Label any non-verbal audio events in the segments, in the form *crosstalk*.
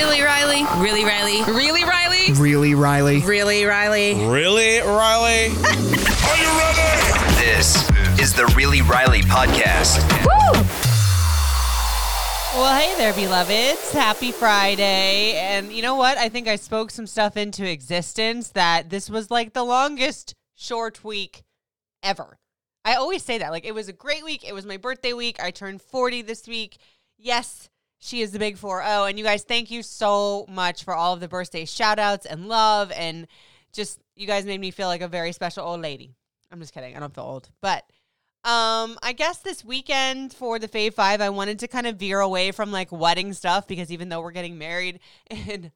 Really, Riley? Really, Riley? Really, Riley? Really, Riley? Really, Riley? Really, Riley? Are you ready? This is the Really Riley podcast. Woo! Well, hey there, beloveds. Happy Friday. And you know what? I think I spoke some stuff into existence that this was like the longest short week ever. I always say that. Like, it was a great week. It was my birthday week. I turned 40 this week. Yes, she is the big 4 0. And you guys, thank you so much for all of the birthday shout outs and love. And just, you guys made me feel like a very special old lady. I'm just kidding. I don't feel old. But um, I guess this weekend for the Fave Five, I wanted to kind of veer away from like wedding stuff because even though we're getting married *laughs* in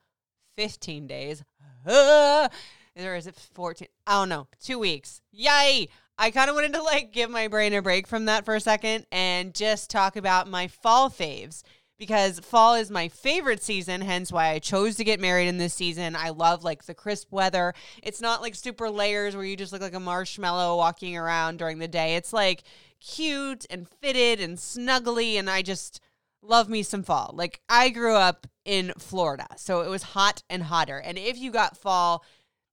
15 days, uh, *laughs* or is it 14? I don't know. Two weeks. Yay! I kind of wanted to like give my brain a break from that for a second and just talk about my fall faves because fall is my favorite season, hence why I chose to get married in this season. I love like the crisp weather. It's not like super layers where you just look like a marshmallow walking around during the day. It's like cute and fitted and snuggly and I just love me some fall. Like I grew up in Florida, so it was hot and hotter. And if you got fall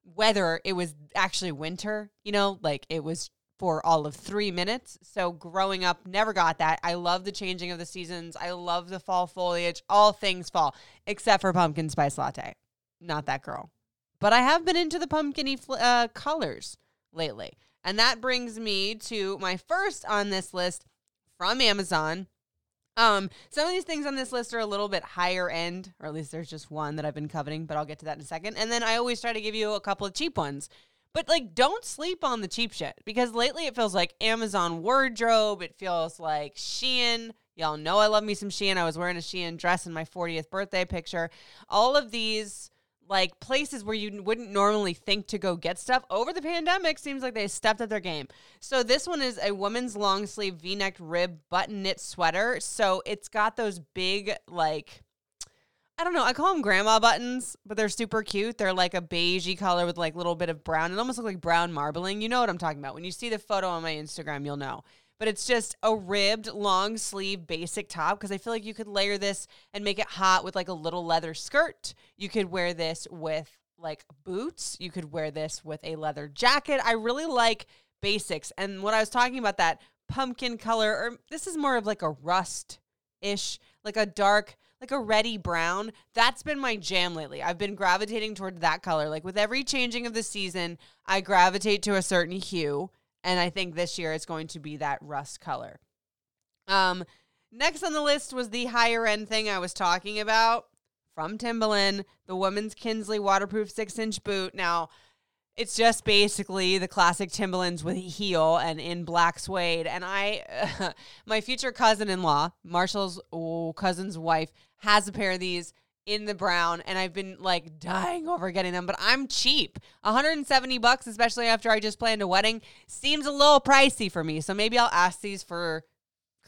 weather, it was actually winter, you know, like it was for all of three minutes. So growing up, never got that. I love the changing of the seasons. I love the fall foliage, all things fall, except for pumpkin spice latte. Not that girl. But I have been into the pumpkiny fl- uh, colors lately. And that brings me to my first on this list from Amazon. Um, some of these things on this list are a little bit higher end, or at least there's just one that I've been coveting, but I'll get to that in a second. And then I always try to give you a couple of cheap ones. But like don't sleep on the cheap shit because lately it feels like Amazon wardrobe, it feels like Shein. Y'all know I love me some Shein. I was wearing a Shein dress in my 40th birthday picture. All of these like places where you wouldn't normally think to go get stuff over the pandemic seems like they stepped up their game. So this one is a woman's long sleeve V-neck rib button knit sweater. So it's got those big like I don't know. I call them grandma buttons, but they're super cute. They're like a beigey color with like a little bit of brown. It almost looks like brown marbling. You know what I'm talking about. When you see the photo on my Instagram, you'll know. But it's just a ribbed long sleeve basic top because I feel like you could layer this and make it hot with like a little leather skirt. You could wear this with like boots. You could wear this with a leather jacket. I really like basics. And when I was talking about that pumpkin color, or this is more of like a rust ish, like a dark like a reddy brown. That's been my jam lately. I've been gravitating toward that color. Like with every changing of the season, I gravitate to a certain hue, and I think this year it's going to be that rust color. Um, next on the list was the higher end thing I was talking about from Timberland, the woman's Kinsley waterproof six inch boot. Now, it's just basically the classic Timberlands with a heel and in black suede. And I, uh, *laughs* my future cousin-in-law, Marshall's oh, cousin's wife, has a pair of these in the brown, and I've been like dying over getting them. But I'm cheap, 170 bucks, especially after I just planned a wedding, seems a little pricey for me. So maybe I'll ask these for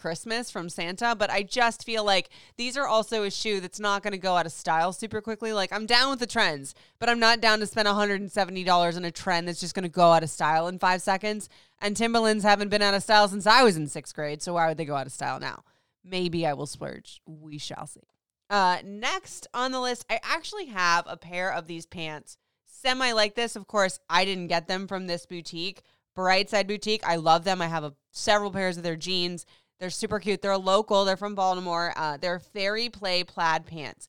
Christmas from Santa, but I just feel like these are also a shoe that's not going to go out of style super quickly. Like I'm down with the trends, but I'm not down to spend $170 on a trend that's just going to go out of style in 5 seconds. And Timberlands haven't been out of style since I was in 6th grade, so why would they go out of style now? Maybe I will splurge. We shall see. Uh, next on the list, I actually have a pair of these pants. Semi like this, of course, I didn't get them from this boutique, Brightside Boutique. I love them. I have a, several pairs of their jeans. They're super cute. They're local. They're from Baltimore. Uh, they're fairy play plaid pants.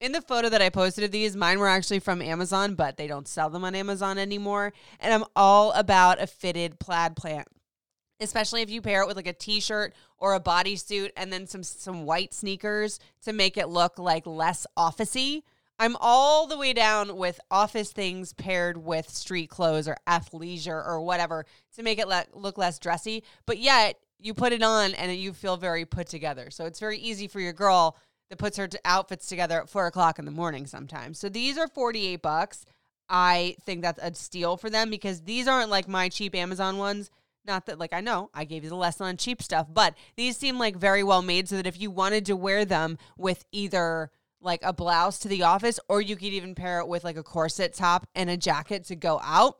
In the photo that I posted of these, mine were actually from Amazon, but they don't sell them on Amazon anymore. And I'm all about a fitted plaid pant, especially if you pair it with like a t-shirt or a bodysuit and then some some white sneakers to make it look like less officey. I'm all the way down with office things paired with street clothes or athleisure or whatever to make it le- look less dressy. But yet, you put it on and you feel very put together. So it's very easy for your girl that puts her outfits together at four o'clock in the morning sometimes. So these are 48 bucks. I think that's a steal for them because these aren't like my cheap Amazon ones. Not that, like, I know I gave you the lesson on cheap stuff, but these seem like very well made so that if you wanted to wear them with either like a blouse to the office or you could even pair it with like a corset top and a jacket to go out,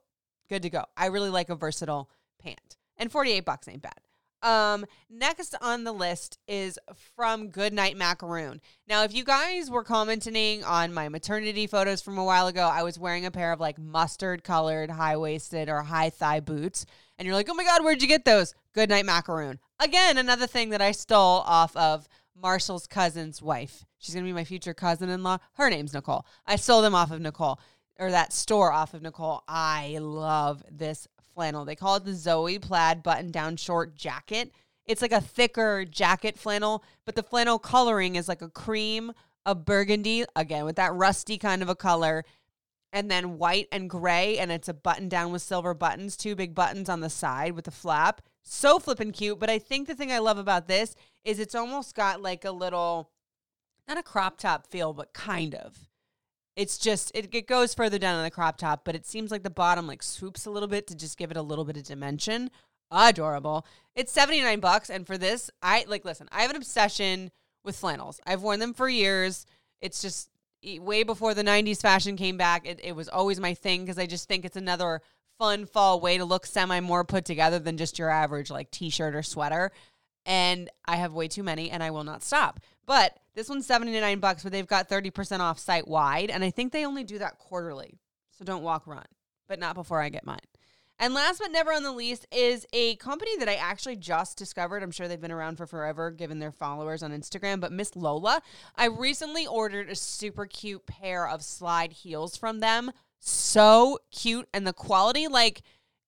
good to go. I really like a versatile pant. And 48 bucks ain't bad. Um, next on the list is from Goodnight Macaroon. Now, if you guys were commenting on my maternity photos from a while ago, I was wearing a pair of like mustard colored high waisted or high thigh boots. And you're like, oh my God, where'd you get those? Goodnight Macaroon. Again, another thing that I stole off of Marshall's cousin's wife. She's going to be my future cousin in law. Her name's Nicole. I stole them off of Nicole or that store off of Nicole. I love this flannel. They call it the Zoe plaid button down short jacket. It's like a thicker jacket flannel, but the flannel coloring is like a cream, a burgundy, again with that rusty kind of a color, and then white and gray. And it's a button down with silver buttons, two big buttons on the side with a flap. So flippin' cute. But I think the thing I love about this is it's almost got like a little, not a crop top feel, but kind of it's just it, it goes further down on the crop top, but it seems like the bottom like swoops a little bit to just give it a little bit of dimension. Adorable. It's 79 bucks and for this, I like listen, I have an obsession with flannels. I've worn them for years. It's just way before the 90s fashion came back. It, it was always my thing because I just think it's another fun fall way to look semi more put together than just your average like t-shirt or sweater. And I have way too many and I will not stop. But this one's 79 bucks, but they've got 30% off site wide. And I think they only do that quarterly. So don't walk run, but not before I get mine. And last but never on the least is a company that I actually just discovered. I'm sure they've been around for forever, given their followers on Instagram, but Miss Lola. I recently ordered a super cute pair of slide heels from them. So cute. And the quality, like,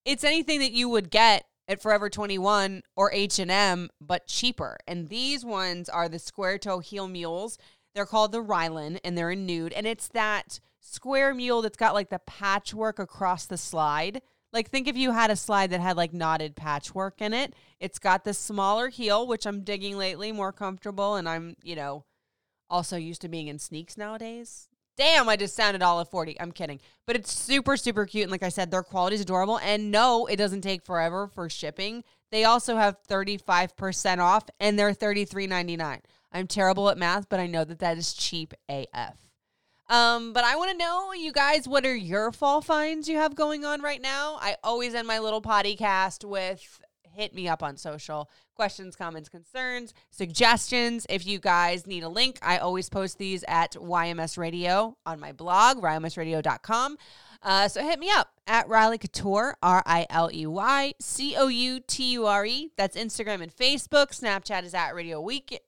it's anything that you would get at Forever 21 or H&M but cheaper. And these ones are the square toe heel mules. They're called the Rylan and they're in nude and it's that square mule that's got like the patchwork across the slide. Like think if you had a slide that had like knotted patchwork in it. It's got the smaller heel which I'm digging lately, more comfortable and I'm, you know, also used to being in sneaks nowadays. Damn, I just sounded all of 40. I'm kidding. But it's super, super cute. And like I said, their quality is adorable. And no, it doesn't take forever for shipping. They also have 35% off and they're $33.99. I'm terrible at math, but I know that that is cheap AF. Um, but I want to know, you guys, what are your fall finds you have going on right now? I always end my little potty cast with hit me up on social questions, comments, concerns, suggestions. If you guys need a link, I always post these at YMS Radio on my blog, rymsradio.com. Uh, so hit me up at Riley Couture, R I L E Y C O U T U R E. That's Instagram and Facebook. Snapchat is at Radio Week.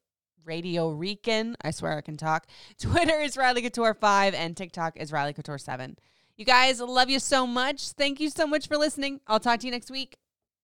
Radio Rican. I swear I can talk. *laughs* Twitter is Riley Couture 5 and TikTok is Riley Couture 7. You guys, love you so much. Thank you so much for listening. I'll talk to you next week.